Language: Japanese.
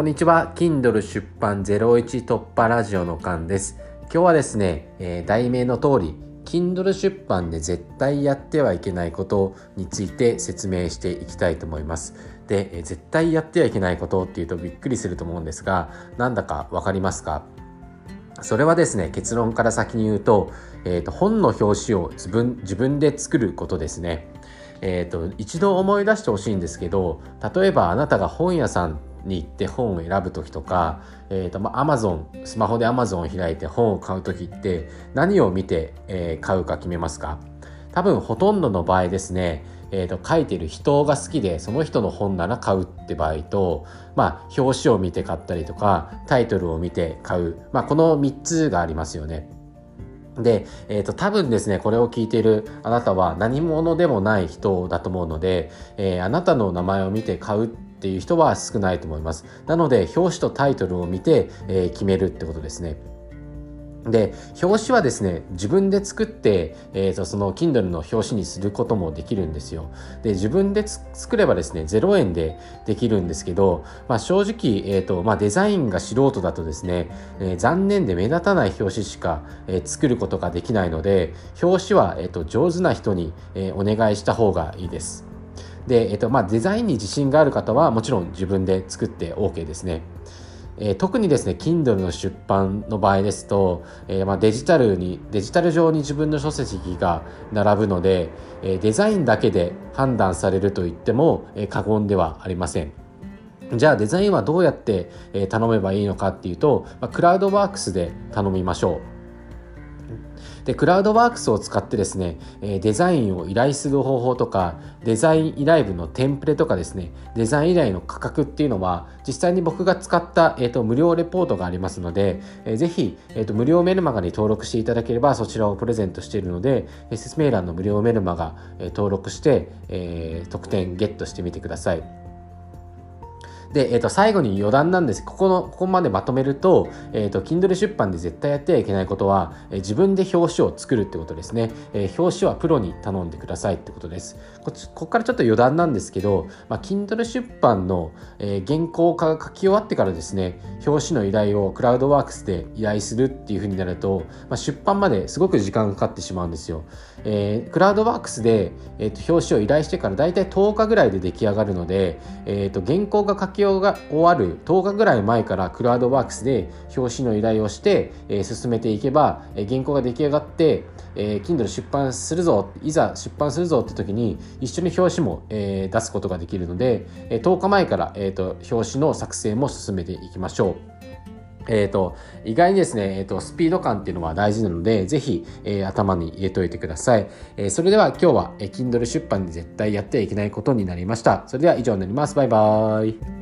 こんにちは。Kindle 出版01突破ラジオの間です。今日はですね、えー、題名の通り Kindle 出版で絶対やってはいけないことについて説明していきたいと思います。で、えー、絶対やってはいけないことっていうとびっくりすると思うんですがなんだかわかりますか？それはですね結論から先に言うと,、えーと、本の表紙を自分自分で作ることですね。えーと一度思い出してほしいんですけど例えばあなたが本屋さんに行って本を選ぶ時とか、えーとまあ、Amazon スマホで Amazon を開いて本を買う時って何を見て、えー、買うか決めますか？多分ほとんどの場合ですね、えーと、書いてる人が好きでその人の本なら買うって場合と、まあ、表紙を見て買ったりとかタイトルを見て買う、まあ、この3つがありますよね。で、えーと、多分ですねこれを聞いているあなたは何者でもない人だと思うので、えー、あなたの名前を見て買うってていう人は少ないと思います。なので表紙とタイトルを見て、えー、決めるってことですね。で表紙はですね自分で作って、えーと、その Kindle の表紙にすることもできるんですよで自分で作ればですね0円でできるんですけど、まあ、正直、えーとまあ、デザインが素人だとですね、えー、残念で目立たない表紙しか、えー、作ることができないので表紙は、えーと上手な人に、えー、お願いした方がいいですで、えっとまあ、デザインに自信がある方はもちろん自分で作って OK ですね。えー、特にですね Kindle の出版の場合ですと、えー、まあ、デジタルにデジタル上に自分の書籍が並ぶので、えー、デザインだけで判断されると言っても、え過言ではありません。じゃあデザインはどうやって、え頼めばいいのかっていうと、まあ、クラウドワークスで頼みましょう。で、クラウドワークスを使ってですね、デザインを依頼する方法とか、デザイン依頼文のテンプレとかですね、デザイン依頼の価格っていうのは、実際に僕が使った、えーと、無料レポートがありますので、えー、ぜひ、えーと、無料メルマガに登録していただければ、そちらをプレゼントしているので、説明欄の無料メルマガ、えー、登録して、えー、特典ゲットしてみてください。で、えー、と最後に余談なんです。ここの、ここまでまとめると、えっ、ー、と、Kindle 出版で絶対やってはいけないことは、えー、自分で表紙を作るってことですね。えー、表紙はプロに頼んでくださいってことです。ここからちょっと余談なんですけど、まあ、Kindle 出版の、えー、原稿化が書き終わってからですね、表紙の依頼をクラウドワークスで依頼するっていうふうになると、まあ、出版まですごく時間がかかってしまうんですよ。えー、クラウドワークスで、えー、と表紙を依頼してから大体10日ぐらいで出来上がるので、えー、と原稿が書き終わる10日ぐらい前からクラウドワークスで表紙の依頼をして、えー、進めていけば、えー、原稿が出来上がって、えー、Kindle 出版するぞいざ出版するぞって時に一緒に表紙も、えー、出すことができるので、えー、10日前から、えーと表紙の作成も進めていきましょう。え、ー、と、意外にですね、え、ー、と、スピード感っていうのは大事なので、ぜひ、えー、頭に入れておいてください。えー、それでは今日は、えー、Kindle 出版で絶対やってはいけないことになりました。それでは以上になります。バイバーイ。